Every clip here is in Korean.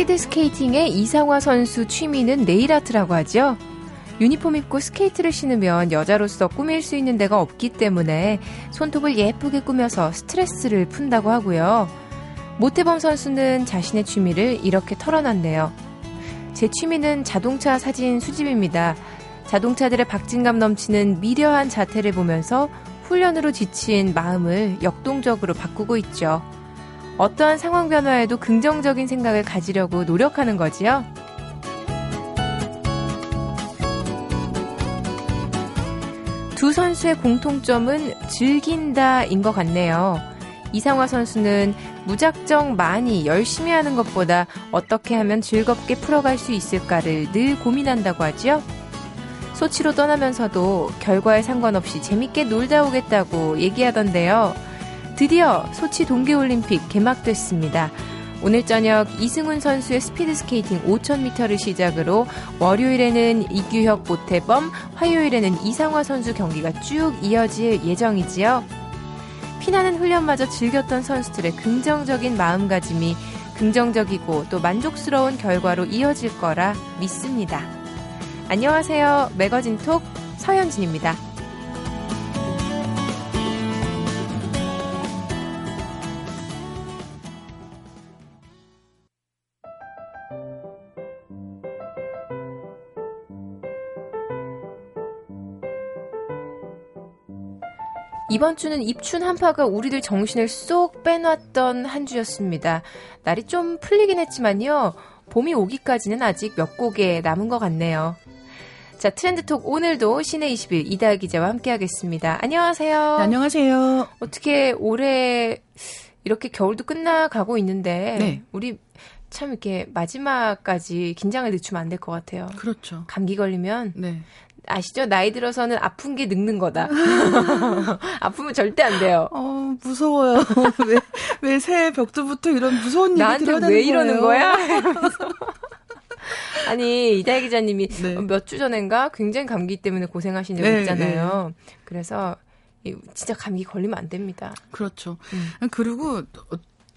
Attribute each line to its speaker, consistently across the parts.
Speaker 1: 스피드 스케이팅의 이상화 선수 취미는 네일 아트라고 하죠. 유니폼 입고 스케이트를 신으면 여자로서 꾸밀 수 있는 데가 없기 때문에 손톱을 예쁘게 꾸며서 스트레스를 푼다고 하고요. 모태범 선수는 자신의 취미를 이렇게 털어놨네요. 제 취미는 자동차 사진 수집입니다. 자동차들의 박진감 넘치는 미려한 자태를 보면서 훈련으로 지친 마음을 역동적으로 바꾸고 있죠. 어떠한 상황 변화에도 긍정적인 생각을 가지려고 노력하는 거지요. 두 선수의 공통점은 즐긴다인 것 같네요. 이상화 선수는 무작정 많이 열심히 하는 것보다 어떻게 하면 즐겁게 풀어갈 수 있을까를 늘 고민한다고 하죠. 소치로 떠나면서도 결과에 상관없이 재밌게 놀다 오겠다고 얘기하던데요. 드디어 소치 동계올림픽 개막됐습니다. 오늘 저녁 이승훈 선수의 스피드 스케이팅 5000m를 시작으로 월요일에는 이규혁 모태범, 화요일에는 이상화 선수 경기가 쭉 이어질 예정이지요. 피나는 훈련마저 즐겼던 선수들의 긍정적인 마음가짐이 긍정적이고 또 만족스러운 결과로 이어질 거라 믿습니다. 안녕하세요. 매거진 톡 서현진입니다. 이번 주는 입춘 한파가 우리들 정신을 쏙 빼놨던 한 주였습니다. 날이 좀 풀리긴 했지만요. 봄이 오기까지는 아직 몇 곡에 남은 것 같네요. 자, 트렌드톡 오늘도 시내 20일 이다 기자와 함께하겠습니다. 안녕하세요.
Speaker 2: 네, 안녕하세요.
Speaker 1: 어떻게 올해 이렇게 겨울도 끝나가고 있는데 네. 우리 참 이렇게 마지막까지 긴장을 늦추면 안 될 것 같아요.
Speaker 2: 그렇죠.
Speaker 1: 감기 걸리면 네. 아시죠? 나이 들어서는 아픈 게 늙는 거다. 아프면 절대 안 돼요.
Speaker 2: 어, 무서워요. 왜, 왜 새해 벽두부터 이런 무서운 얘기
Speaker 1: 나한테 왜 이러는 거야? 아니, 이다혜 기자님이 네. 몇주 전엔가 굉장히 감기 때문에 고생하신 적 네, 있잖아요. 네. 그래서 진짜 감기 걸리면 안 됩니다.
Speaker 2: 그렇죠. 음. 그리고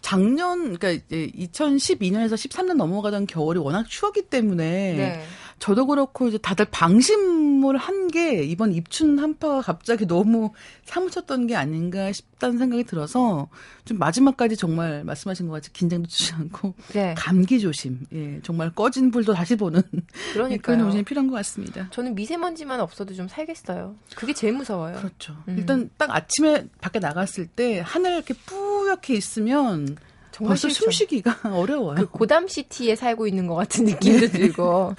Speaker 2: 작년 그러니까 이제 2012년에서 13년 넘어가던 겨울이 워낙 추웠기 때문에 네. 저도 그렇고 이제 다들 방심을 한 게 이번 입춘 한파가 갑자기 너무 사무쳤던 게 아닌가 싶다는 생각이 들어서 좀 마지막까지 정말 말씀하신 것 같이 긴장도 주지 않고 네. 감기 조심. 예, 정말 꺼진 불도 다시 보는 그러니까 그런 조심이 필요한 것 같습니다.
Speaker 1: 저는 미세먼지만 없어도 좀 살겠어요. 그게 제일 무서워요.
Speaker 2: 그렇죠. 음. 일단 딱 아침에 밖에 나갔을 때 하늘 이렇게 뿌 옇게 있으면 정말 벌써 싫죠. 숨쉬기가 어려워요. 그
Speaker 1: 고담 시티에 살고 있는 것 같은 느낌도 들고.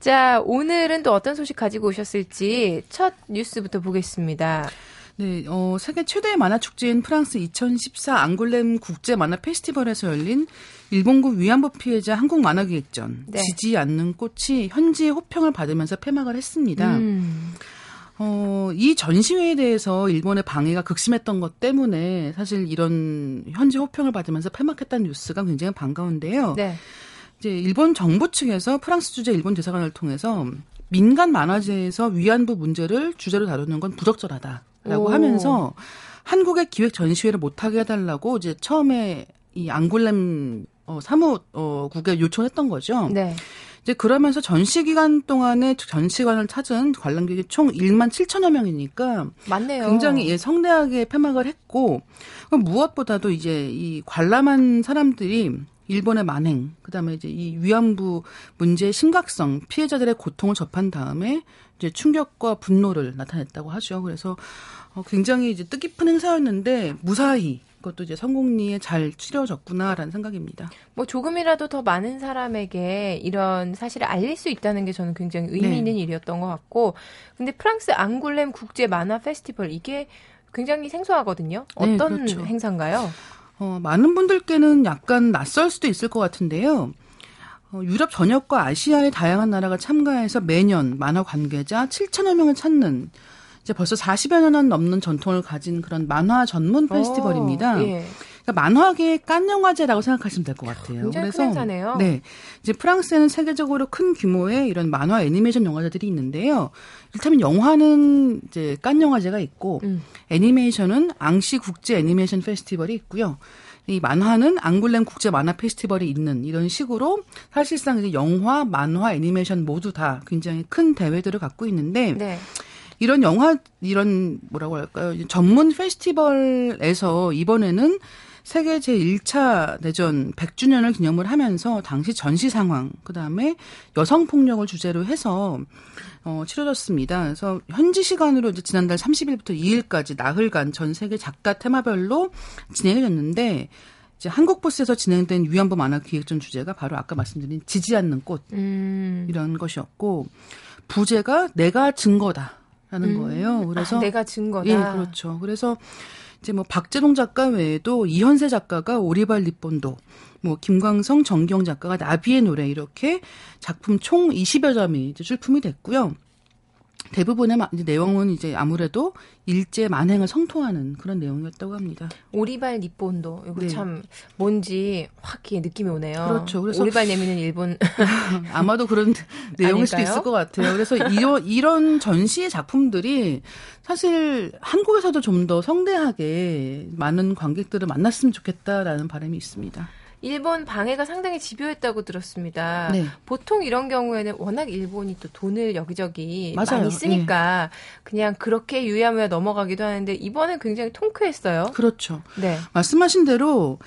Speaker 1: 자, 오늘은 또 어떤 소식 가지고 오셨을지 첫 뉴스부터 보겠습니다.
Speaker 2: 네, 어, 세계 최대의 만화 축제인 프랑스 2014 앙골렘 국제 만화 페스티벌에서 열린 일본군 위안부 피해자 한국 만화 기획전 네. 지지 않는 꽃이 현지의 호평을 받으면서 폐막을 했습니다. 음. 어, 이 전시회에 대해서 일본의 방해가 극심했던 것 때문에 사실 이런 현지 호평을 받으면서 폐막했다는 뉴스가 굉장히 반가운데요. 네. 이제 일본 정부 측에서 프랑스 주재 일본 대사관을 통해서 민간 만화제에서 위안부 문제를 주제로 다루는 건 부적절하다라고 오. 하면서 한국의 기획 전시회를 못하게 해달라고 이제 처음에 이 앙골렘 어, 사무국에 요청했던 거죠. 네. 이제 그러면서 전시 기간 동안에 전시관을 찾은 관람객이 총 1만 7천여 명이니까
Speaker 1: 맞네요.
Speaker 2: 굉장히 예, 성대하게 폐막을 했고 무엇보다도 이제 이 관람한 사람들이 일본의 만행, 그다음에 이제 이 위안부 문제의 심각성, 피해자들의 고통을 접한 다음에 이제 충격과 분노를 나타냈다고 하죠. 그래서 어, 굉장히 이제 뜻깊은 행사였는데 무사히 그것도 이제 성공리에 잘 치러졌구나라는 생각입니다.
Speaker 1: 뭐 조금이라도 더 많은 사람에게 이런 사실을 알릴 수 있다는 게 저는 굉장히 의미 있는 네. 일이었던 것 같고, 근데 프랑스 앙굴렘 국제 만화 페스티벌 이게 굉장히 생소하거든요. 네, 어떤 네, 그렇죠. 행사인가요?
Speaker 2: 어, 많은 분들께는 약간 낯설 수도 있을 것 같은데요. 어, 유럽 전역과 아시아의 다양한 나라가 참가해서 매년 만화 관계자 7천여 명을 찾는 이제 벌써 40여 년 넘는 전통을 가진 그런 만화 전문 페스티벌입니다. 오, 예. 그러니까 만화계의 깐 영화제라고 생각하시면 될 것 같아요.
Speaker 1: 굉장히 그래서 행사네요.
Speaker 2: 네, 이제 프랑스에는 세계적으로 큰 규모의 이런 만화 애니메이션 영화제들이 있는데요. 일테면 영화는 이제 깐 영화제가 있고 음. 애니메이션은 앙시 국제 애니메이션 페스티벌이 있고요. 이 만화는 앙굴렘 국제 만화 페스티벌이 있는 이런 식으로 사실상 이제 영화, 만화, 애니메이션 모두 다 굉장히 큰 대회들을 갖고 있는데 네. 이런 영화 이런 뭐라고 할까요? 전문 페스티벌에서 이번에는 세계 제1차 대전 100주년을 기념을 하면서 당시 전시 상황, 그 다음에 여성 폭력을 주제로 해서 어, 치러졌습니다. 그래서 현지 시간으로 이제 지난달 30일부터 2일까지 나흘간 전 세계 작가 테마별로 진행이 됐는데 이제 한국 부스에서 진행된 위안부 만화 기획전 주제가 바로 아까 말씀드린 지지 않는 꽃 음. 이런 것이었고 부제가 내가 증거다 라는 음. 거예요. 그래서
Speaker 1: 아, 내가 증거다.
Speaker 2: 예, 그렇죠. 그래서 이제 뭐 박재동 작가 외에도 이현세 작가가 오리발 리본도, 뭐 김광성, 정경 작가가 나비의 노래 이렇게 작품 총 20여 점이 이제 출품이 됐고요. 대부분의 내용은 이제 아무래도 일제 만행을 성토하는 그런 내용이었다고 합니다.
Speaker 1: 오리발 니본도 이거 네. 참 뭔지 확 느낌이 오네요.
Speaker 2: 그렇죠.
Speaker 1: 그래서 오리발 내미는 일본
Speaker 2: 아마도 그런 내용일 수도 있을 것 같아요. 그래서 이런 이런 전시의 작품들이 사실 한국에서도 좀 더 성대하게 많은 관객들을 만났으면 좋겠다라는 바람이 있습니다.
Speaker 1: 일본 방해가 상당히 집요했다고 들었습니다. 네. 보통 이런 경우에는 워낙 일본이 또 돈을 여기저기 맞아요. 많이 쓰니까 네. 그냥 그렇게 유야무야 넘어가기도 하는데 이번엔 굉장히 통쾌했어요.
Speaker 2: 그렇죠. 네. 말씀하신 대로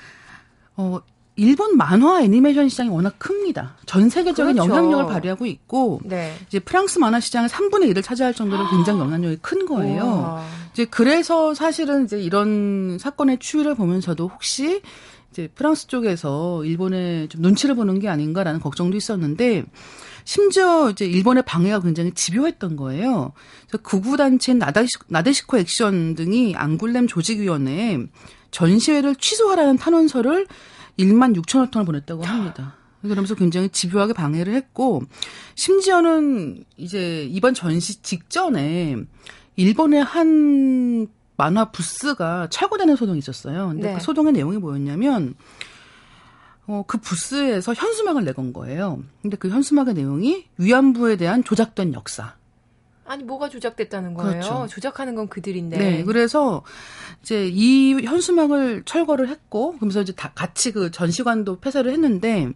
Speaker 2: 어 일본 만화 애니메이션 시장이 워낙 큽니다. 전 세계적인 그렇죠. 영향력을 발휘하고 있고 네. 이제 프랑스 만화 시장의 3분의 1을 차지할 정도로 굉장히 영향력이 큰 거예요. 우와. 이제 그래서 사실은 이제 이런 사건의 추이를 보면서도 혹시 이제 프랑스 쪽에서 일본에 좀 눈치를 보는 게 아닌가라는 걱정도 있었는데 심지어 이제 일본의 방해가 굉장히 집요했던 거예요. 그래서 구구 단체인 나다시코, 나데시코 액션 등이 앙굴렘 조직위원회에 전시회를 취소하라는 탄원서를 1만 6천여 통을 보냈다고 합니다. 그러면서 굉장히 집요하게 방해를 했고 심지어는 이제 이번 전시 직전에 일본의 한 만화 부스가 철거되는 소동이 있었어요. 근데 네. 그 소동의 내용이 뭐였냐면 어, 그 부스에서 현수막을 내건 거예요. 근데 그 현수막의 내용이 위안부에 대한 조작된 역사.
Speaker 1: 아니 뭐가 조작됐다는 거예요? 그렇죠. 조작하는 건 그들인데.
Speaker 2: 네, 그래서 이제 이 현수막을 철거를 했고, 그러면서 이제 다 같이 그 전시관도 폐쇄를 했는데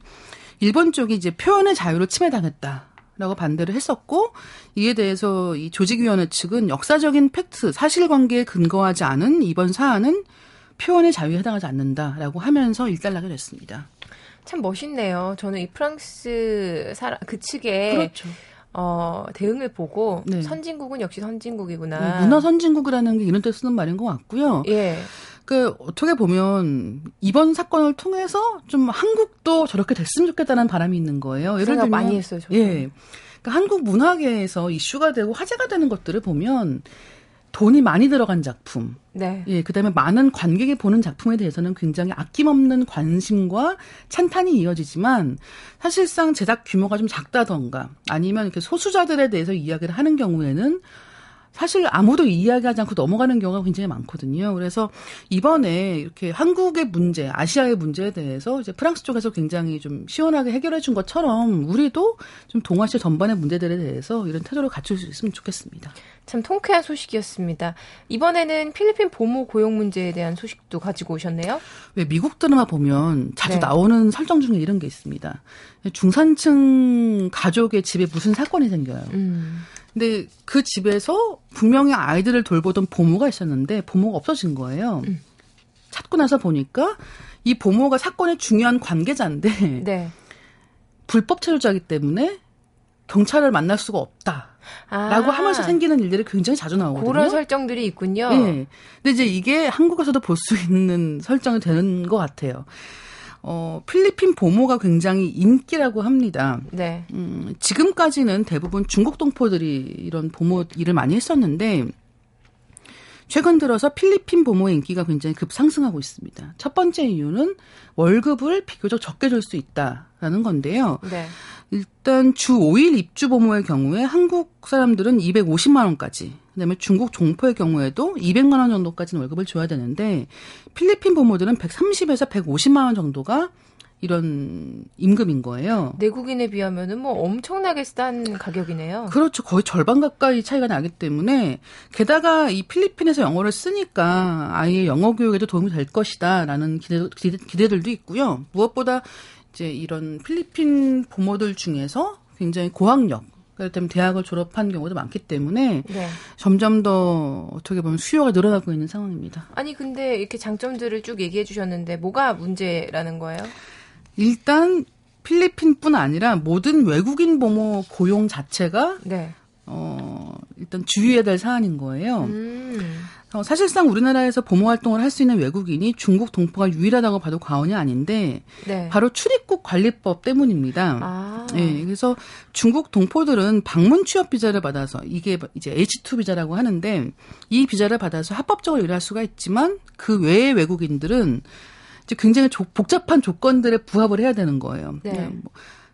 Speaker 2: 일본 쪽이 이제 표현의 자유를 침해당했다. 라고 반대를 했었고 이에 대해서 이 조직위원회 측은 역사적인 팩트, 사실관계에 근거하지 않은 이번 사안은 표현의 자유에 해당하지 않는다라고 하면서 일단락이 됐습니다.
Speaker 1: 참 멋있네요. 저는 이 프랑스 사람 그 측에 그렇죠. 어, 대응을 보고 네. 선진국은 역시 선진국이구나.
Speaker 2: 네, 문화 선진국이라는 게 이런 때 쓰는 말인 것 같고요. 예. 그 어떻게 보면 이번 사건을 통해서 좀 한국도 저렇게 됐으면 좋겠다는 바람이 있는 거예요.
Speaker 1: 예를 들면 많이 했어요. 저도.
Speaker 2: 예. 그러니까 한국 문화계에서 이슈가 되고 화제가 되는 것들을 보면 돈이 많이 들어간 작품, 네. 예, 그다음에 많은 관객이 보는 작품에 대해서는 굉장히 아낌없는 관심과 찬탄이 이어지지만 사실상 제작 규모가 좀 작다던가 아니면 이렇게 소수자들에 대해서 이야기를 하는 경우에는 사실 아무도 이야기하지 않고 넘어가는 경우가 굉장히 많거든요. 그래서 이번에 이렇게 한국의 문제, 아시아의 문제에 대해서 이제 프랑스 쪽에서 굉장히 좀 시원하게 해결해 준 것처럼 우리도 좀 동아시아 전반의 문제들에 대해서 이런 태도를 갖출 수 있으면 좋겠습니다.
Speaker 1: 참 통쾌한 소식이었습니다. 이번에는 필리핀 보모 고용 문제에 대한 소식도 가지고 오셨네요.
Speaker 2: 왜 미국 드라마 보면 자주 네. 나오는 설정 중에 이런 게 있습니다. 중산층 가족의 집에 무슨 사건이 생겨요. 음. 근데 그 집에서 분명히 아이들을 돌보던 보모가 있었는데 보모가 없어진 거예요. 음. 찾고 나서 보니까 이 보모가 사건의 중요한 관계자인데 네. 불법 체류자기 때문에 경찰을 만날 수가 없다. 라고 아. 하면서 생기는 일들이 굉장히 자주 나오거든요.
Speaker 1: 그런 설정들이 있군요.
Speaker 2: 네. 근데 이제 이게 한국에서도 볼 수 있는 설정이 되는 것 같아요. 어, 필리핀 보모가 굉장히 인기라고 합니다. 네. 음, 지금까지는 대부분 중국 동포들이 이런 보모 일을 많이 했었는데 최근 들어서 필리핀 보모의 인기가 굉장히 급상승하고 있습니다. 첫 번째 이유는 월급을 비교적 적게 줄 수 있다라는 건데요. 네. 일단 주 5일 입주 보모의 경우에 한국 사람들은 250만 원까지, 그다음에 중국 종포의 경우에도 200만 원 정도까지는 월급을 줘야 되는데 필리핀 보모들은 130에서 150만 원 정도가 이런 임금인 거예요.
Speaker 1: 내국인에 비하면은 뭐 엄청나게 싼 가격이네요.
Speaker 2: 그렇죠. 거의 절반 가까이 차이가 나기 때문에 게다가 이 필리핀에서 영어를 쓰니까 아예 영어 교육에도 도움이 될 것이다라는 기대, 기대, 기대들도 있고요. 무엇보다 이제 이런 필리핀 부모들 중에서 굉장히 고학력 그렇다면 대학을 졸업한 경우도 많기 때문에 네. 점점 더 어떻게 보면 수요가 늘어나고 있는 상황입니다.
Speaker 1: 아니 근데 이렇게 장점들을 쭉 얘기해 주셨는데 뭐가 문제라는 거예요?
Speaker 2: 일단 필리핀뿐 아니라 모든 외국인 보모 고용 자체가 네. 어 일단 주의해야 될 사안인 거예요. 음. 어, 사실상 우리나라에서 보모 활동을 할 수 있는 외국인이 중국 동포가 유일하다고 봐도 과언이 아닌데 네. 바로 출입국 관리법 때문입니다. 아. 네, 그래서 중국 동포들은 방문 취업 비자를 받아서 이게 이제 H2 비자라고 하는데 이 비자를 받아서 합법적으로 일할 수가 있지만 그 외의 외국인들은 이제 굉장히 조, 복잡한 조건들에 부합을 해야 되는 거예요. 네. 네뭐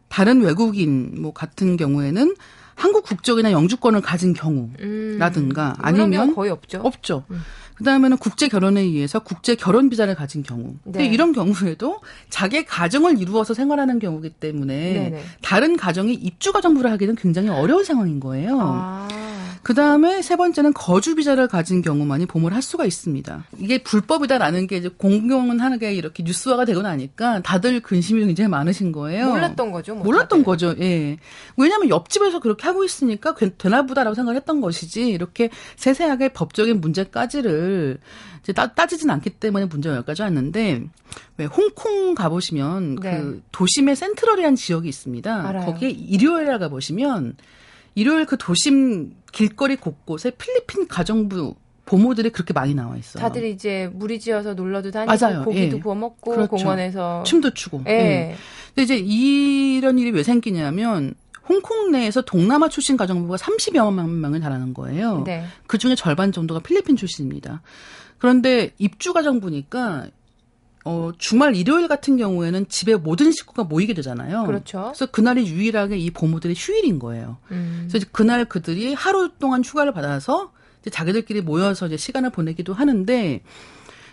Speaker 2: 다른 외국인 뭐 같은 경우에는 한국 국적이나 영주권을 가진 경우라든가 음, 아니면
Speaker 1: 거의 없죠.
Speaker 2: 없죠. 음. 그다음에는 국제 결혼에 의해서 국제 결혼 비자를 가진 경우. 네. 이런 경우에도 자기 가정을 이루어서 생활하는 경우기 때문에 네네. 다른 가정이 입주 가정부를 하기는 굉장히 어려운 상황인 거예요. 아. 그 다음에 세 번째는 거주 비자를 가진 경우만이 보모를 할 수가 있습니다. 이게 불법이다라는 게 이제 공경은 하는 게 이렇게 뉴스화가 되고 나니까 다들 근심이 굉장히 많으신 거예요.
Speaker 1: 몰랐던 거죠. 뭐
Speaker 2: 몰랐던. 거죠. 예. 왜냐하면 옆집에서 그렇게 하고 있으니까 되나보다라고 생각을 했던 것이지 이렇게 세세하게 법적인 문제까지를 이제 따, 따지진 않기 때문에 문제가 여기까지 왔는데 왜 홍콩 가보시면 네. 그 도심의 센트럴이라는 지역이 있습니다. 알아요. 거기에 일요일에 가보시면 일요일 그 도심 길거리 곳곳에 필리핀 가정부 보모들이 그렇게 많이 나와 있어요.
Speaker 1: 다들 이제 무리 지어서 놀러도 다니고 맞아요. 고기도 예. 구워 먹고 그렇죠. 공원에서
Speaker 2: 춤도 추고. 예. 예. 근데 이제 이런 일이 왜 생기냐면 홍콩 내에서 동남아 출신 가정부가 30여 명을 달하는 거예요. 네. 그 중에 절반 정도가 필리핀 출신입니다. 그런데 입주 가정부니까 어, 주말 일요일 같은 경우에는 집에 모든 식구가 모이게 되잖아요.
Speaker 1: 그렇죠.
Speaker 2: 그래서 그날이 유일하게 이 보모들의 휴일인 거예요. 음. 그래서 그날 그들이 하루 동안 휴가를 받아서 이제 자기들끼리 모여서 이제 시간을 보내기도 하는데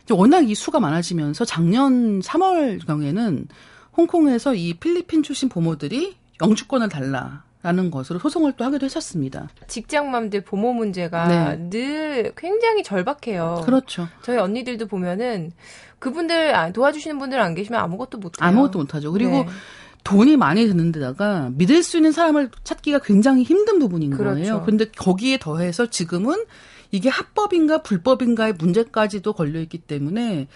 Speaker 2: 이제 워낙 이 수가 많아지면서 작년 3월 경에는 홍콩에서 이 필리핀 출신 보모들이 영주권을 달라. 라는 것으로 소송을 또 하기도 했었습니다.
Speaker 1: 직장맘들 보모 문제가 네. 늘 굉장히 절박해요.
Speaker 2: 그렇죠.
Speaker 1: 저희 언니들도 보면은 그분들 도와주시는 분들 안 계시면 아무것도 못해요.
Speaker 2: 아무것도 못하죠. 그리고 네. 돈이 많이 드는 데다가 믿을 수 있는 사람을 찾기가 굉장히 힘든 부분인 그렇죠. 거예요. 근데 거기에 더해서 지금은 이게 합법인가 불법인가의 문제까지도 걸려 있기 때문에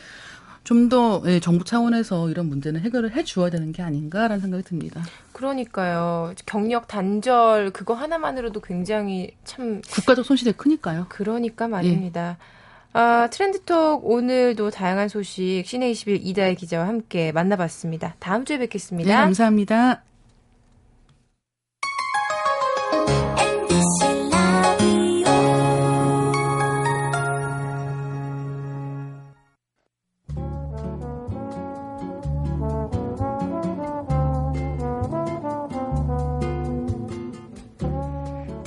Speaker 2: 좀더 예, 정부 차원에서 이런 문제는 해결을 해 주어야 되는 게 아닌가라는 생각이 듭니다.
Speaker 1: 그러니까요. 경력 단절 그거 하나만으로도 굉장히 참
Speaker 2: 국가적 손실이 크니까요.
Speaker 1: 그러니까 말입니다. 예. 아, 트렌드톡 오늘도 다양한 소식 시내 21 이다혜 기자와 함께 만나봤습니다. 다음 주에 뵙겠습니다.
Speaker 2: 네, 감사합니다.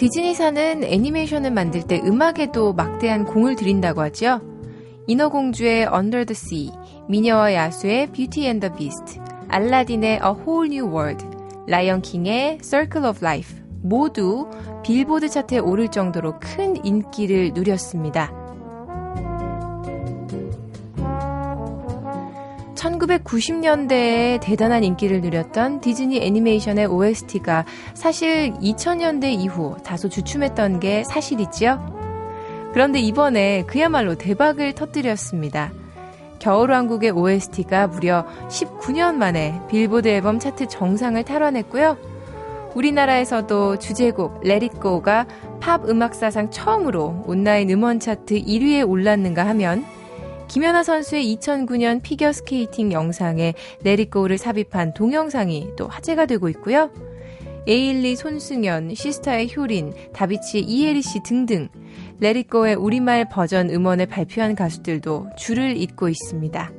Speaker 1: 디즈니사는 애니메이션을 만들 때 음악에도 막대한 공을 들인다고 하죠. 인어공주의 Under the Sea, 미녀와 야수의 Beauty and the Beast, 알라딘의 A Whole New World, 라이언 킹의 Circle of Life 모두 빌보드 차트에 오를 정도로 큰 인기를 누렸습니다. 1990년대에 대단한 인기를 누렸던 디즈니 애니메이션의 OST가 사실 2000년대 이후 다소 주춤했던 게 사실이지요. 그런데 이번에 그야말로 대박을 터뜨렸습니다. 겨울왕국의 OST가 무려 19년 만에 빌보드 앨범 차트 정상을 탈환했고요. 우리나라에서도 주제곡 Let It Go가 팝 음악사상 처음으로 온라인 음원 차트 1위에 올랐는가 하면 김연아 선수의 2009년 피겨 스케이팅 영상에 Let It Go를 삽입한 동영상이 또 화제가 되고 있고요. 에일리 손승연, 시스타의 효린, 다비치의 이해리 씨 등등 Let It Go의 우리말 버전 음원을 발표한 가수들도 줄을 잇고 있습니다.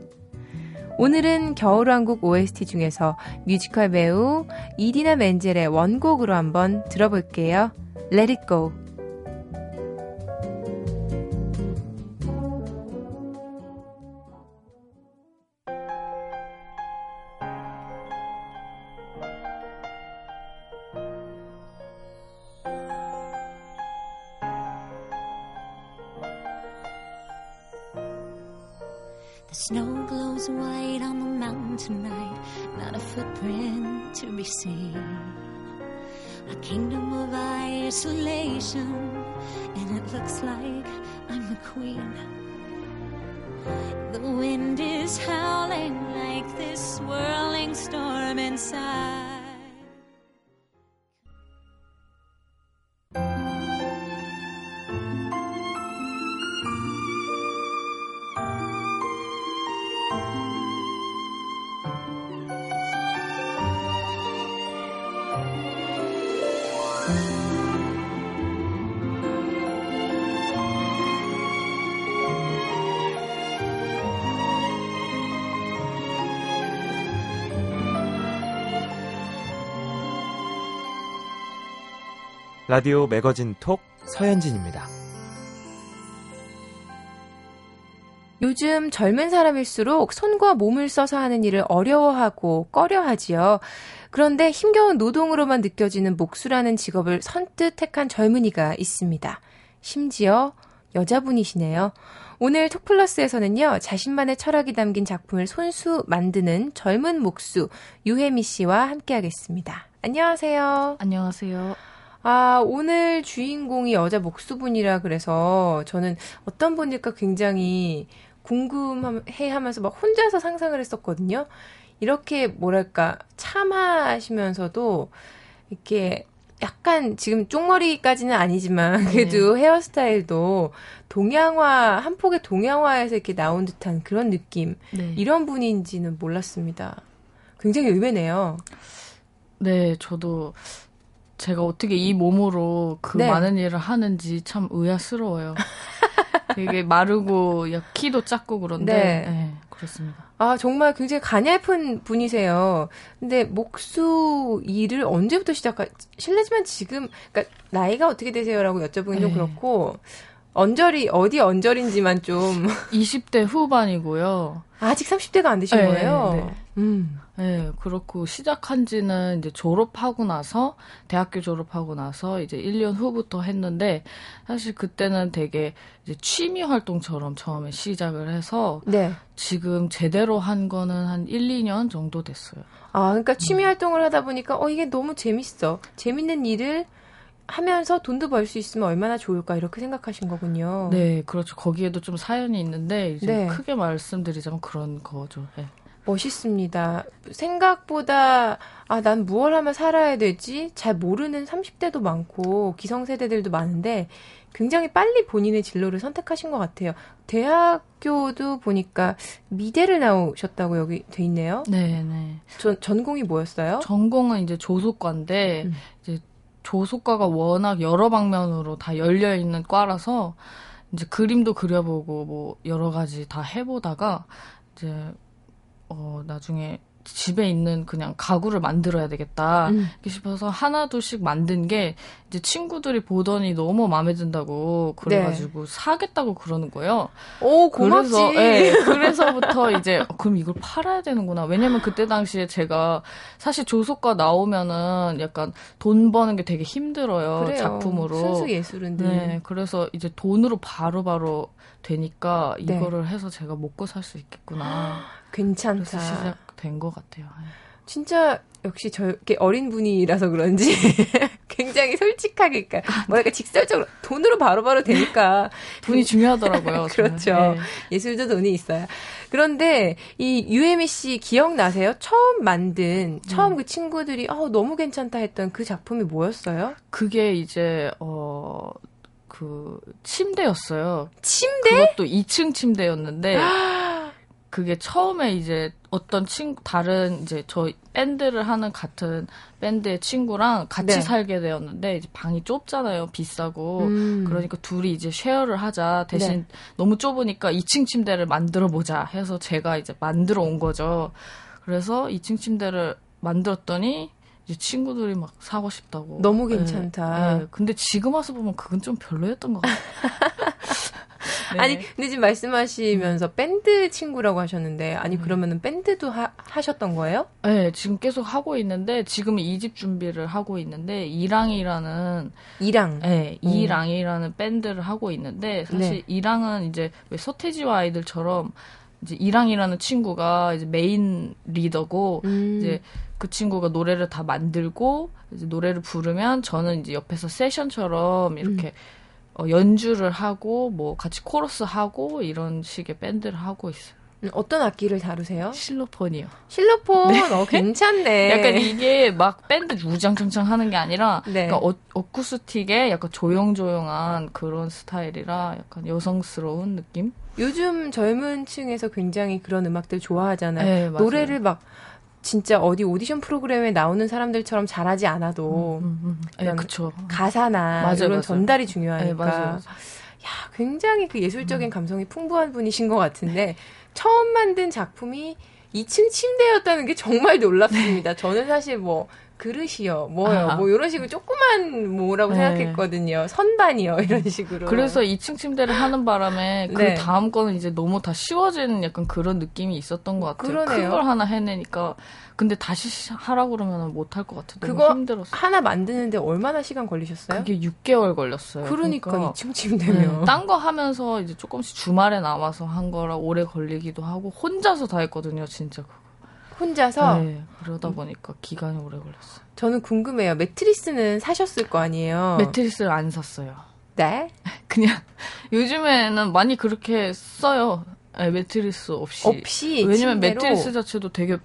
Speaker 1: 오늘은 겨울왕국 OST 중에서 뮤지컬 배우 이디나 멘젤의 원곡으로 한번 들어볼게요. Let it go.
Speaker 3: Footprint to be seen. A kingdom of isolation, and it looks like I'm the queen. The wind is howling like this swirling storm inside.
Speaker 4: 라디오 매거진 톡 서현진입니다.
Speaker 1: 요즘 젊은 사람일수록 손과 몸을 써서 하는 일을 어려워하고 꺼려하지요. 그런데 힘겨운 노동으로만 느껴지는 목수라는 직업을 선뜻 택한 젊은이가 있습니다. 심지어 여자분이시네요. 오늘 톡플러스에서는요, 자신만의 철학이 담긴 작품을 손수 만드는 젊은 목수 유혜미 씨와 함께하겠습니다. 안녕하세요.
Speaker 5: 안녕하세요.
Speaker 1: 아, 오늘 주인공이 여자 목수분이라 그래서 저는 어떤 분일까 굉장히 궁금해 하면서 막 혼자서 상상을 했었거든요. 이렇게 뭐랄까, 참하시면서도 이렇게 약간 지금 쪽머리까지는 아니지만 네. 그래도 네. 헤어스타일도 동양화 한 폭의 동양화에서 이렇게 나온 듯한 그런 느낌 네. 이런 분인지는 몰랐습니다. 굉장히 의외네요.
Speaker 5: 네, 저도 제가 어떻게 이 몸으로 그 네. 많은 일을 하는지 참 의아스러워요. 되게 마르고 키도 작고 그런데 네. 네, 그렇습니다.
Speaker 1: 아 정말 굉장히 가냘픈 분이세요. 근데 목수 일을 언제부터 시작하? 실례지만 지금 그러니까 나이가 어떻게 되세요라고 여쭤보긴 좀 네. 그렇고 언저리 어디 언저리인지만 좀
Speaker 5: 20대 후반이고요.
Speaker 1: 아직 30대가 안 되신 네, 거예요. 네.
Speaker 5: 음. 네, 그렇고 시작한 지는 이제 졸업하고 나서 대학교 졸업하고 나서 이제 1년 후부터 했는데 사실 그때는 되게 이제 취미 활동처럼 처음에 시작을 해서 네. 지금 제대로 한 거는 한 1, 2년 정도 됐어요.
Speaker 1: 아, 그러니까 취미 활동을 하다 보니까 어 이게 너무 재밌어. 재밌는 일을 하면서 돈도 벌 수 있으면 얼마나 좋을까 이렇게 생각하신 거군요.
Speaker 5: 네, 그렇죠. 거기에도 좀 사연이 있는데 이제 네. 크게 말씀드리자면 그런 거죠. 네.
Speaker 1: 멋있습니다. 생각보다 아, 난 무얼 하면 살아야 되지? 잘 모르는 30대도 많고 기성세대들도 많은데 굉장히 빨리 본인의 진로를 선택하신 것 같아요. 대학교도 보니까 미대를 나오셨다고 여기 돼 있네요.
Speaker 5: 네, 네.
Speaker 1: 전 전공이 뭐였어요?
Speaker 5: 전공은 이제 조속과인데 음. 이제 조속과가 워낙 여러 방면으로 다 열려 있는 과라서 이제 그림도 그려보고 뭐 여러 가지 다 해보다가 이제 어 나중에 집에 있는 그냥 가구를 만들어야 되겠다 음. 싶어서 하나 둘씩 만든 게 이제 친구들이 보더니 너무 마음에 든다고 그래가지고 네. 사겠다고 그러는 거예요.
Speaker 1: 오 고맙지.
Speaker 5: 그래서 네, 그래서부터 이제 어, 그럼 이걸 팔아야 되는구나. 왜냐면 그때 당시에 제가 사실 조속과 나오면은 약간 돈 버는 게 되게 힘들어요 그래요. 작품으로.
Speaker 1: 순수 예술인데.
Speaker 5: 네, 그래서 이제 돈으로 바로바로 바로 되니까 네. 이거를 해서 제가 먹고 살 수 있겠구나.
Speaker 1: 괜찮다.
Speaker 5: 시작된 것 같아요. 네.
Speaker 1: 진짜 역시 저렇게 어린 분이라서 그런지 굉장히 솔직하게, 그러니까 뭐랄까 직설적으로 돈으로 바로 바로 되니까
Speaker 5: 돈이 중요하더라고요.
Speaker 1: 그렇죠. 네. 예술도 돈이 있어요. 그런데 이 유혜미 씨 기억나세요? 처음 만든 처음 음. 그 친구들이 어, 너무 괜찮다 했던 그 작품이 뭐였어요?
Speaker 5: 그게 이제 어. 그 침대였어요.
Speaker 1: 침대?
Speaker 5: 그것도 2층 침대였는데 그게 처음에 이제 어떤 친구 다른 이제 저 밴드를 하는 같은 밴드의 친구랑 같이 네. 살게 되었는데 이제 방이 좁잖아요 비싸고 음. 그러니까 둘이 이제 쉐어를 하자 대신 네. 너무 좁으니까 2층 침대를 만들어 보자 해서 제가 이제 만들어 온 거죠 그래서 2층 침대를 만들었더니 이제 친구들이 막 사고 싶다고
Speaker 1: 너무 괜찮다. 네, 네.
Speaker 5: 근데 지금 와서 보면 그건 좀 별로였던 것 같아요.
Speaker 1: 네. 아니 근데 지금 말씀하시면서 밴드 친구라고 하셨는데 아니 음. 그러면은 밴드도 하, 하셨던 거예요?
Speaker 5: 네 지금 계속 하고 있는데 지금 2집 준비를 하고 있는데 이랑이라는
Speaker 1: 이랑
Speaker 5: 네 이랑이라는 밴드를 하고 있는데 사실 네. 이랑은 이제 왜 서태지와 아이들처럼 이제 이랑이라는 친구가 이제 메인 리더고 음. 이제 그 친구가 노래를 다 만들고 이제 노래를 부르면 저는 이제 옆에서 세션처럼 이렇게 음. 어, 연주를 하고 뭐 같이 코러스 하고 이런 식의 밴드를 하고 있어요.
Speaker 1: 음, 어떤 악기를 다루세요?
Speaker 5: 실로폰이요.
Speaker 1: 실로폰, 네. 어, 괜찮네.
Speaker 5: 약간 이게 막 밴드 우장창창 하는 게 아니라, 네. 그러니까 어, 어쿠스틱의 약간 조용조용한 그런 스타일이라 약간 여성스러운 느낌?
Speaker 1: 요즘 젊은 층에서 굉장히 그런 음악들 좋아하잖아요. 네, 노래를 막 진짜 어디 오디션 프로그램에 나오는 사람들처럼 잘하지 않아도 음, 음, 음. 네, 그쵸. 가사나 맞아요, 이런 맞아요. 전달이 중요하니까. 네. 야, 굉장히 그 예술적인 음. 감성이 풍부한 분이신 것 같은데 처음 만든 작품이 2층 침대였다는 게 정말 놀랍습니다. 저는 사실 뭐 그릇이요, 뭐요, 아. 뭐 이런 식으로 조그만 뭐라고 네. 생각했거든요. 선반이요, 이런 식으로.
Speaker 5: 그래서 2층 침대를 하는 바람에 그 네. 다음 거는 이제 너무 다 쉬워지는 약간 그런 느낌이 있었던 것 같아요. 큰 걸 하나 해내니까. 근데 다시 하라 그러면 못할 것 같아요. 그거 힘들었어.
Speaker 1: 하나 만드는데 얼마나 시간 걸리셨어요?
Speaker 5: 그게 6개월 걸렸어요.
Speaker 1: 그러니까, 그러니까 2층 침대면.
Speaker 5: 네, 딴거 하면서 이제 조금씩 주말에 남아서 한 거라 오래 걸리기도 하고 혼자서 다 했거든요, 진짜.
Speaker 1: 혼자서?
Speaker 5: 네, 그러다 보니까 기간이 오래 걸렸어요.
Speaker 1: 저는 궁금해요. 매트리스는 사셨을 거 아니에요?
Speaker 5: 매트리스를 안 샀어요.
Speaker 1: 네?
Speaker 5: 그냥 요즘에는 많이 그렇게 써요. 네, 매트리스 없이.
Speaker 1: 없이?
Speaker 5: 왜냐면 침대로? 매트리스 자체도 되게,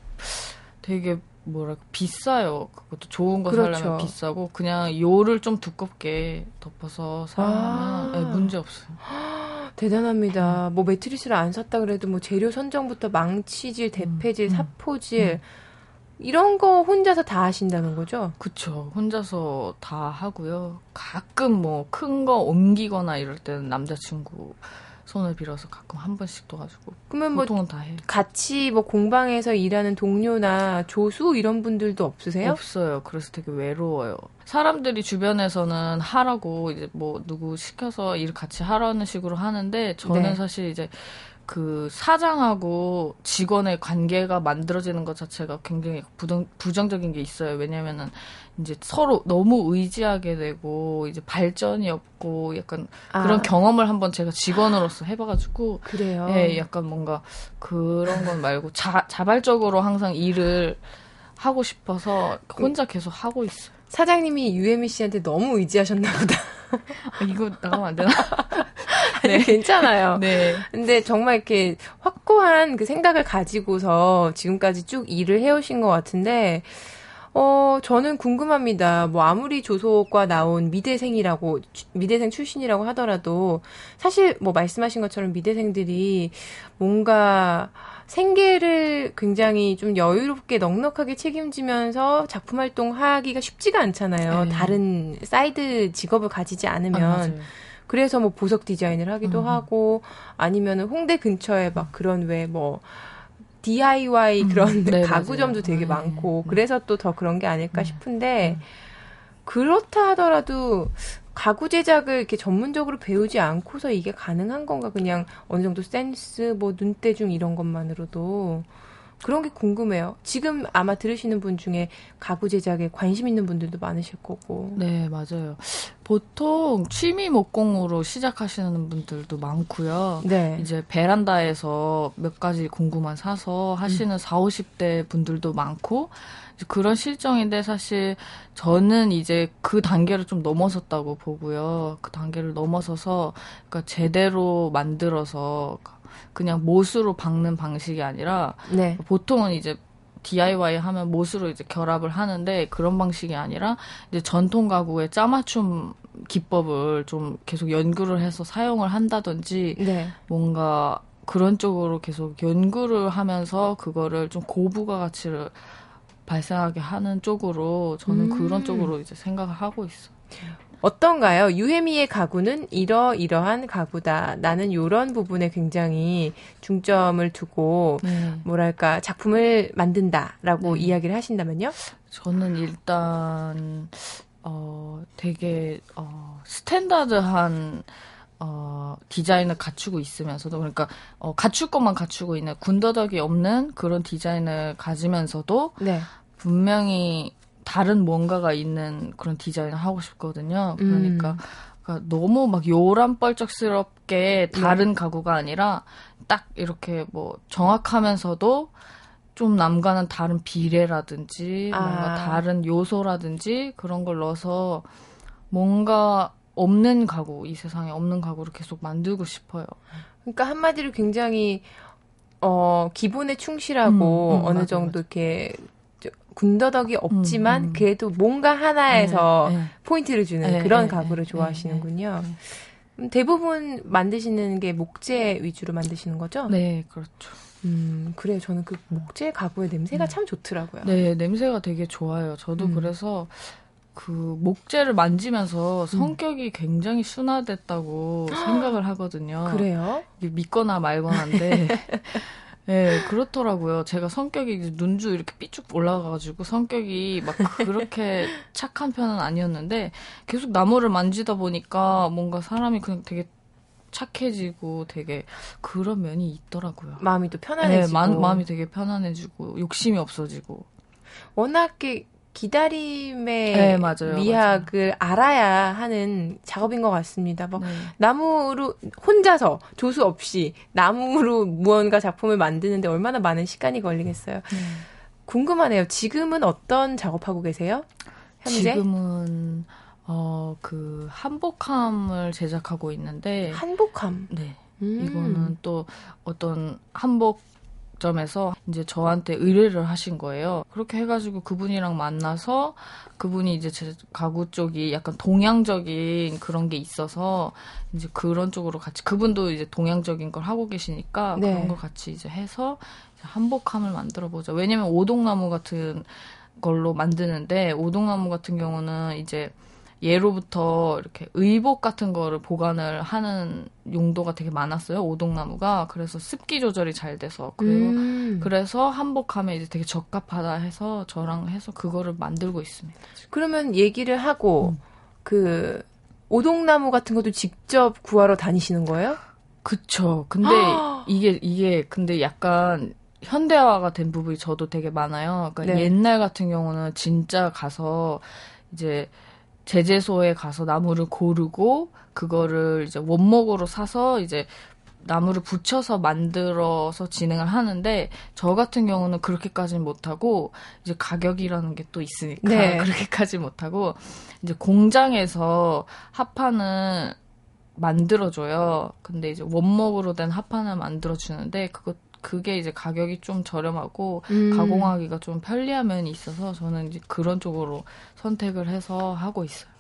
Speaker 5: 되게 뭐랄까, 비싸요. 그것도 좋은 거 그렇죠. 사려면 비싸고, 그냥 요를 좀 두껍게 덮어서 사면 아~ 네, 문제 없어요.
Speaker 1: 대단합니다. 뭐 매트리스를 안 샀다 그래도 뭐 재료 선정부터 망치질, 대패질, 음, 음. 사포질 음. 이런 거 혼자서 다 하신다는 거죠?
Speaker 5: 그쵸. 혼자서 다 하고요. 가끔 뭐 큰 거 옮기거나 이럴 때는 남자친구 손을 빌어서 가끔 한 번씩 도와주고. 그러면 뭐 보통은 다 해.
Speaker 1: 같이 뭐 공방에서 일하는 동료나 조수 이런 분들도 없으세요?
Speaker 5: 없어요. 그래서 되게 외로워요. 사람들이 주변에서는 하라고 이제 뭐 누구 시켜서 일 같이 하라는 식으로 하는데 저는 네. 사실 이제 그 사장하고 직원의 관계가 만들어지는 것 자체가 굉장히 부정, 부정적인 게 있어요. 왜냐면은 이제 서로 너무 의지하게 되고 이제 발전이 없고 약간 아. 그런 경험을 한번 제가 직원으로서 해봐가지고
Speaker 1: 그래요.
Speaker 5: 예, 약간 뭔가 그런 건 말고 자, 자발적으로 항상 일을 하고 싶어서 혼자 계속 하고 있어요.
Speaker 1: 사장님이 유혜미 씨한테 너무 의지하셨나 보다.
Speaker 5: 아, 이거 나가면 안 되나?
Speaker 1: 네. 괜찮아요. 네. 근데 정말 이렇게 확고한 그 생각을 가지고서 지금까지 쭉 일을 해오신 것 같은데, 어, 저는 궁금합니다. 뭐, 아무리 조소과 나온 미대생이라고, 미대생 출신이라고 하더라도, 사실 뭐, 말씀하신 것처럼 미대생들이 뭔가, 생계를 굉장히 좀 여유롭게 넉넉하게 책임지면서 작품 활동하기가 쉽지가 않잖아요. 네. 다른 사이드 직업을 가지지 않으면. 아, 그래서 뭐 보석 디자인을 하기도 음. 하고 아니면은 홍대 근처에 막 그런 왜 뭐 DIY 음. 그런 네, 가구점도 맞아요. 되게 네. 많고 그래서 또 더 그런 게 아닐까 음. 싶은데 음. 그렇다 하더라도 가구 제작을 이렇게 전문적으로 배우지 않고서 이게 가능한 건가? 그냥 어느 정도 센스, 뭐 눈대중 이런 것만으로도 그런 게 궁금해요. 지금 아마 들으시는 분 중에 가구 제작에 관심 있는 분들도 많으실 거고.
Speaker 5: 네, 맞아요. 보통 취미 목공으로 시작하시는 분들도 많고요. 네. 이제 베란다에서 몇 가지 공구만 사서 하시는 음. 4, 50대 분들도 많고 그런 실정인데 사실 저는 이제 그 단계를 좀 넘어섰다고 보고요. 그 단계를 넘어서서 그러니까 제대로 만들어서 그냥 못으로 박는 방식이 아니라 네. 보통은 이제 DIY 하면 못으로 이제 결합을 하는데 그런 방식이 아니라 이제 전통 가구의 짜맞춤 기법을 좀 계속 연구를 해서 사용을 한다든지 네. 뭔가 그런 쪽으로 계속 연구를 하면서 그거를 좀 고부가 가치를 발생하게 하는 쪽으로 저는 음. 그런 쪽으로 이제 생각을 하고 있어.
Speaker 1: 어떤가요? 유혜미의 가구는 이러이러한 가구다. 나는 요런 부분에 굉장히 중점을 두고 네. 뭐랄까 작품을 만든다라고 네. 이야기를 하신다면요?
Speaker 5: 저는 일단 어 되게 어 스탠다드한 어, 디자인을 갖추고 있으면서도 그러니까 어, 갖출 것만 갖추고 있는 군더더기 없는 그런 디자인을 가지면서도 네. 분명히 다른 뭔가가 있는 그런 디자인을 하고 싶거든요. 그러니까 음. 그러니까 너무 막 요란뻘짝스럽게 다른 네. 가구가 아니라 딱 이렇게 뭐 정확하면서도 좀 남과는 다른 비례라든지 아. 뭔가 다른 요소라든지 그런 걸 넣어서 뭔가 없는 가구 이 세상에 없는 가구를 계속 만들고 싶어요.
Speaker 1: 그러니까 한마디로 굉장히 어 기본에 충실하고 음, 음, 어느 맞아, 정도 맞아. 이렇게 군더더기 없지만 음, 음. 그래도 뭔가 하나에서 네, 네. 포인트를 주는 네, 그런 네, 가구를 네, 좋아하시는군요. 음, 대부분 만드시는 게 목재 위주로 만드시는 거죠?
Speaker 5: 네, 그렇죠.
Speaker 1: 음, 그래요. 저는 그 목재 가구의 냄새가 참 좋더라고요.
Speaker 5: 네, 냄새가 되게 좋아요. 저도 음. 그래서 그 목재를 만지면서 성격이 음. 굉장히 순화됐다고 생각을 하거든요.
Speaker 1: 그래요?
Speaker 5: 믿거나 말거나인데 네, 그렇더라고요. 제가 성격이 눈주 이렇게 삐쭉 올라가가지고 성격이 막 그렇게 착한 편은 아니었는데 계속 나무를 만지다 보니까 뭔가 사람이 그냥 되게 착해지고 되게 그런 면이 있더라고요.
Speaker 1: 마음이 또 편안해지고. 네,
Speaker 5: 마, 마음이 되게 편안해지고 욕심이 없어지고.
Speaker 1: 워낙 기다림의 네, 맞아요, 미학을 맞아요. 알아야 하는 작업인 것 같습니다. 뭐 네. 나무로 혼자서 조수 없이 나무로 무언가 작품을 만드는데 얼마나 많은 시간이 걸리겠어요. 네. 궁금하네요. 지금은 어떤 작업하고 계세요? 현재?
Speaker 5: 지금은 어 그 한복함을 제작하고 있는데
Speaker 1: 한복함.
Speaker 5: 네. 음. 이거는 또 어떤 한복 점에서 이제 저한테 의뢰를 하신 거예요. 그렇게 해가지고 그분이랑 만나서 그분이 이제 제 가구 쪽이 약간 동양적인 그런 게 있어서 이제 그런 쪽으로 같이 그분도 이제 동양적인 걸 하고 계시니까 네. 그런 걸 같이 이제 해서 한복함을 만들어 보자. 왜냐면 오동나무 같은 걸로 만드는데 오동나무 같은 경우는 이제 예로부터 이렇게 의복 같은 거를 보관을 하는 용도가 되게 많았어요. 오동나무가. 그래서 습기 조절이 잘 돼서. 그리고 음. 그래서 한복하면 이제 되게 적합하다 해서 저랑 해서 그거를 만들고 있습니다.
Speaker 1: 그러면 얘기를 하고 음. 그 오동나무 같은 것도 직접 구하러 다니시는 거예요?
Speaker 5: 그쵸. 근데 이게 이게 근데 약간 현대화가 된 부분이 저도 되게 많아요. 그러니까 네. 옛날 같은 경우는 진짜 가서 이제 제재소에 가서 나무를 고르고 그거를 이제 원목으로 사서 이제 나무를 붙여서 만들어서 진행을 하는데 저 같은 경우는 그렇게까지는 못하고 이제 가격이라는 게 또 있으니까 네. 그렇게까지 못하고 이제 공장에서 합판을 만들어줘요. 근데 이제 원목으로 된 합판을 만들어주는데 그것 그게 이제 가격이 좀 저렴하고 음. 가공하기가 좀 편리한 면이 있어서 저는 이제 그런 쪽으로 선택을 해서 하고 있어요.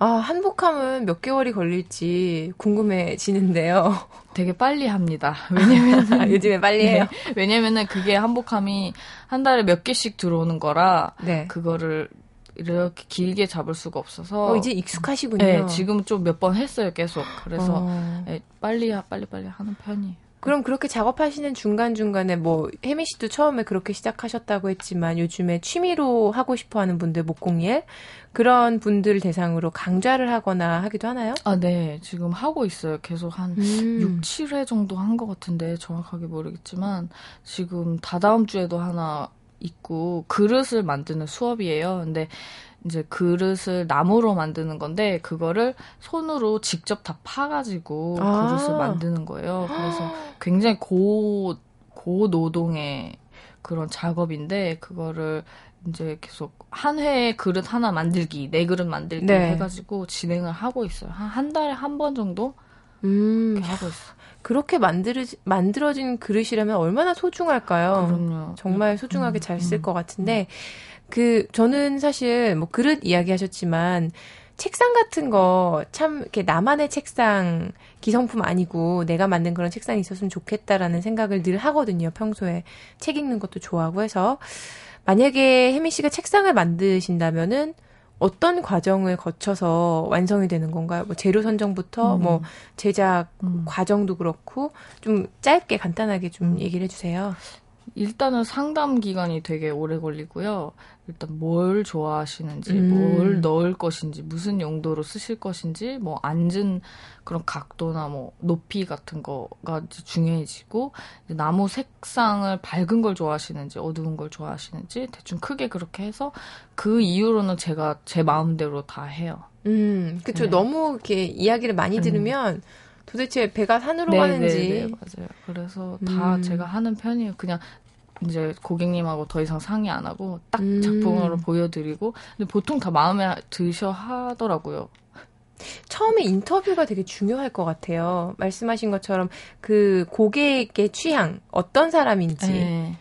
Speaker 1: 아, 한복함은 몇 개월이 걸릴지 궁금해지는데요.
Speaker 5: 되게 빨리 합니다. 왜냐면
Speaker 1: 아, 요즘에 빨리 해요.
Speaker 5: 네, 왜냐면은 그게 한복함이 한 달에 몇 개씩 들어오는 거라 네. 그거를 이렇게 길게 잡을 수가 없어서
Speaker 1: 어, 이제 익숙하시군요.
Speaker 5: 네, 지금 좀 몇 번 했어요, 계속. 그래서 어. 네, 빨리 빨리 빨리 하는 편이에요.
Speaker 1: 그럼 그렇게 작업하시는 중간중간에 뭐 혜미 씨도 처음에 그렇게 시작하셨다고 했지만 요즘에 취미로 하고 싶어 하는 분들 목공예 그런 분들 대상으로 강좌를 하거나 하기도 하나요?
Speaker 5: 아, 네. 지금 하고 있어요. 계속 한 음. 6, 7회 정도 한 것 같은데 정확하게 모르겠지만 지금 다다음 주에도 하나 있고 그릇을 만드는 수업이에요. 근데 이제 그릇을 나무로 만드는 건데 그거를 손으로 직접 다 파가지고 아. 그릇을 만드는 거예요. 그래서 굉장히 고 고노동의 그런 작업인데 그거를 이제 계속 한 회에 그릇 하나 만들기, 네 그릇 만들기 네. 해가지고 진행을 하고 있어요. 한, 한 달에 한 번 정도 음, 하고 있어.
Speaker 1: 그렇게 만들 만들어진 그릇이라면 얼마나 소중할까요?
Speaker 5: 그럼요.
Speaker 1: 정말 소중하게 음, 잘 쓸것 음, 같은데 그 저는 사실 뭐 그릇 이야기하셨지만 책상 같은 거 참 이렇게 나만의 책상 기성품 아니고 내가 만든 그런 책상이 있었으면 좋겠다라는 생각을 늘 하거든요. 평소에 책 읽는 것도 좋아하고 해서 만약에 혜미 씨가 책상을 만드신다면은 어떤 과정을 거쳐서 완성이 되는 건가요? 뭐 재료 선정부터 음. 뭐 제작 음. 과정도 그렇고 좀 짧게 간단하게 좀 음. 얘기를 해주세요.
Speaker 5: 일단은 상담 기간이 되게 오래 걸리고요. 일단 뭘 좋아하시는지, 음. 뭘 넣을 것인지, 무슨 용도로 쓰실 것인지, 뭐 앉은 그런 각도나 뭐 높이 같은 거가 중요해지고 나무 색상을 밝은 걸 좋아하시는지, 어두운 걸 좋아하시는지 대충 크게 그렇게 해서 그 이후로는 제가 제 마음대로 다 해요.
Speaker 1: 음, 그쵸. 네. 너무 이렇게 이야기를 많이 음. 들으면 음. 도대체 배가 산으로 네, 가는지. 네, 네,
Speaker 5: 맞아요. 그래서 다 음. 제가 하는 편이에요. 그냥 이제 고객님하고 더 이상 상의 안 하고 딱 음. 작품으로 보여드리고 근데 보통 다 마음에 드셔 하더라고요.
Speaker 1: 처음에 인터뷰가 되게 중요할 것 같아요. 말씀하신 것처럼 그 고객의 취향, 어떤 사람인지, 네.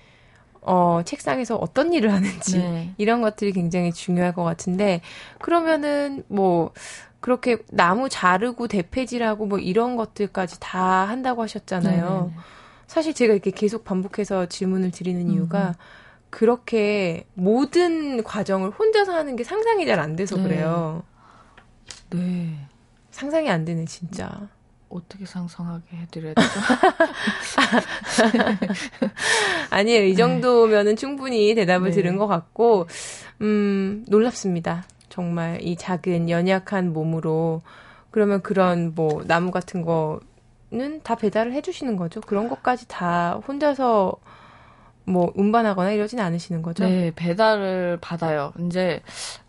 Speaker 1: 어, 책상에서 어떤 일을 하는지, 네. 이런 것들이 굉장히 중요할 것 같은데, 그러면은 뭐, 그렇게 나무 자르고 대패질하고 뭐 이런 것들까지 다 한다고 하셨잖아요. 네. 사실 제가 이렇게 계속 반복해서 질문을 드리는 이유가 음. 그렇게 모든 과정을 혼자서 하는 게 상상이 잘 안 돼서 네. 그래요.
Speaker 5: 네.
Speaker 1: 상상이 안 되네, 진짜.
Speaker 5: 어떻게 상상하게 해드려야 되죠?
Speaker 1: 아니에요. 이 네. 정도면은 네. 충분히 대답을 네. 들은 것 같고, 음, 놀랍습니다. 정말 이 작은 연약한 몸으로 그러면 그런 뭐 나무 같은 거는 다 배달을 해주시는 거죠. 그런 것까지 다 혼자서 뭐 운반하거나 이러진 않으시는 거죠?
Speaker 5: 네, 배달을 받아요. 이제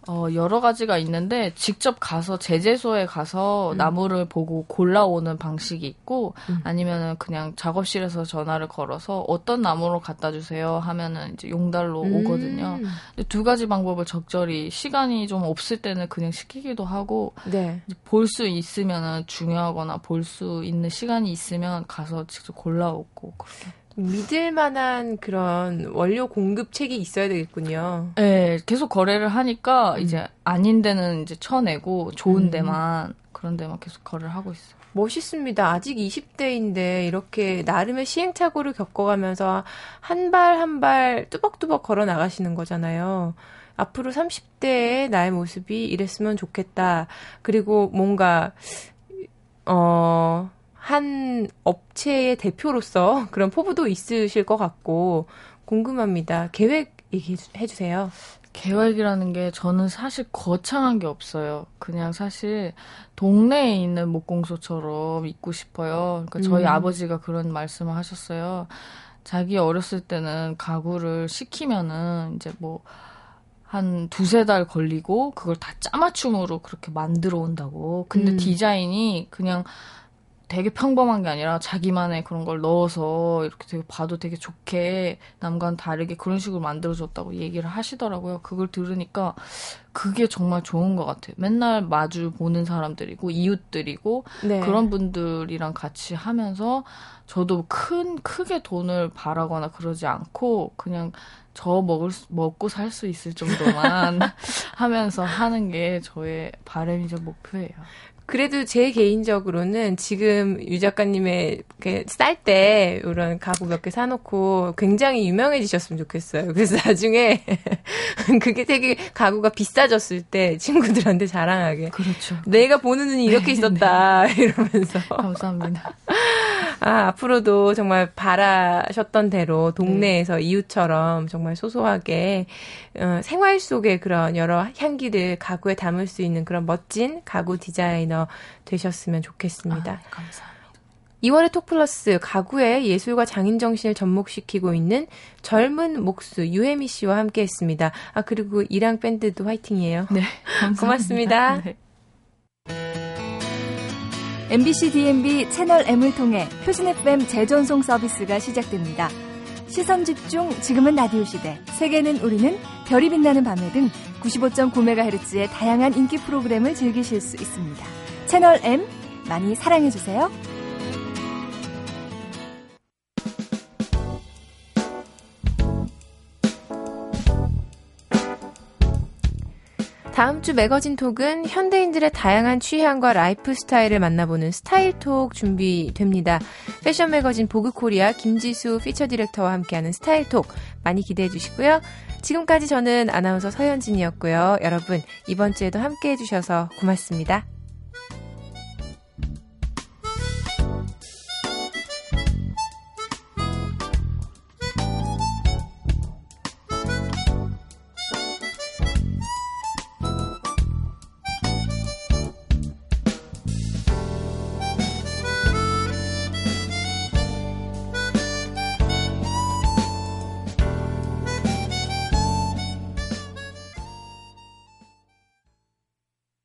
Speaker 5: 어 여러 가지가 있는데 직접 가서 제재소에 가서 음. 나무를 보고 골라오는 방식이 있고 음. 아니면은 그냥 작업실에서 전화를 걸어서 어떤 나무로 갖다 주세요 하면은 이제 용달로 음. 오거든요. 두 가지 방법을 적절히 시간이 좀 없을 때는 그냥 시키기도 하고 네. 볼수 있으면은 중요하거나 볼 수 있는 시간이 있으면 가서 직접 골라오고 그렇게.
Speaker 1: 믿을 만한 그런 원료 공급책이 있어야 되겠군요.
Speaker 5: 네, 계속 거래를 하니까 음. 이제 아닌 데는 이제 쳐내고 좋은 음. 데만 그런 데만 계속 거래를 하고 있어요.
Speaker 1: 멋있습니다. 아직 20대인데 이렇게 나름의 시행착오를 겪어가면서 한 발 한 발 뚜벅뚜벅 걸어 나가시는 거잖아요. 앞으로 30대의 나의 모습이 이랬으면 좋겠다. 그리고 뭔가 어 한 업체의 대표로서 그런 포부도 있으실 것 같고 궁금합니다. 계획 얘기해 주세요.
Speaker 5: 계획이라는 게 저는 사실 거창한 게 없어요. 그냥 사실 동네에 있는 목공소처럼 있고 싶어요. 그러니까 저희 음. 아버지가 그런 말씀을 하셨어요. 자기 어렸을 때는 가구를 시키면은 이제 뭐 한 두세 달 걸리고 그걸 다 짜맞춤으로 그렇게 만들어 온다고. 근데 음. 디자인이 그냥 되게 평범한 게 아니라 자기만의 그런 걸 넣어서 이렇게 되게 봐도 되게 좋게 남과는 다르게 그런 식으로 만들어줬다고 얘기를 하시더라고요. 그걸 들으니까 그게 정말 좋은 것 같아요. 맨날 마주 보는 사람들이고 이웃들이고 네. 그런 분들이랑 같이 하면서 저도 큰 크게 돈을 바라거나 그러지 않고 그냥 저 먹을 수, 먹고 살 수 있을 정도만 하면서 하는 게 저의 바람이자 목표예요.
Speaker 1: 그래도 제 개인적으로는 지금 유 작가님의 쌀 때 이런 가구 몇 개 사놓고 굉장히 유명해지셨으면 좋겠어요. 그래서 나중에 그게 되게 가구가 비싸졌을 때 친구들한테 자랑하게.
Speaker 5: 그렇죠.
Speaker 1: 내가 보는 눈이 이렇게 네, 있었다 네. 이러면서.
Speaker 5: 감사합니다.
Speaker 1: 아 앞으로도 정말 바라셨던 대로 동네에서 네. 이웃처럼 정말 소소하게 어, 생활 속의 그런 여러 향기를 가구에 담을 수 있는 그런 멋진 가구 디자이너 되셨으면 좋겠습니다. 아,
Speaker 5: 감사합니다.
Speaker 1: 2월의 톡플러스 가구의 예술과 장인 정신을 접목시키고 있는 젊은 목수 유혜미 씨와 함께 했습니다. 아, 그리고 이랑 밴드도 화이팅이에요.
Speaker 5: 네.
Speaker 1: 감사합니다. 고맙습니다. 네.
Speaker 6: MBC DMB 채널 M을 통해 표준 FM 재전송 서비스가 시작됩니다. 시선 집중 지금은 라디오 시대 세계는 우리는 별이 빛나는 밤에 등 95.9MHz의 다양한 인기 프로그램을 즐기실 수 있습니다. 채널 M 많이 사랑해 주세요.
Speaker 1: 다음 주 매거진 톡은 현대인들의 다양한 취향과 라이프 스타일을 만나보는 스타일 톡 준비됩니다. 패션 매거진 보그 코리아 김지수 feature director와 함께하는 스타일 톡 많이 기대해 주시고요. 지금까지 저는 아나운서 서현진이었고요. 여러분 이번 주에도 함께 해 주셔서 고맙습니다.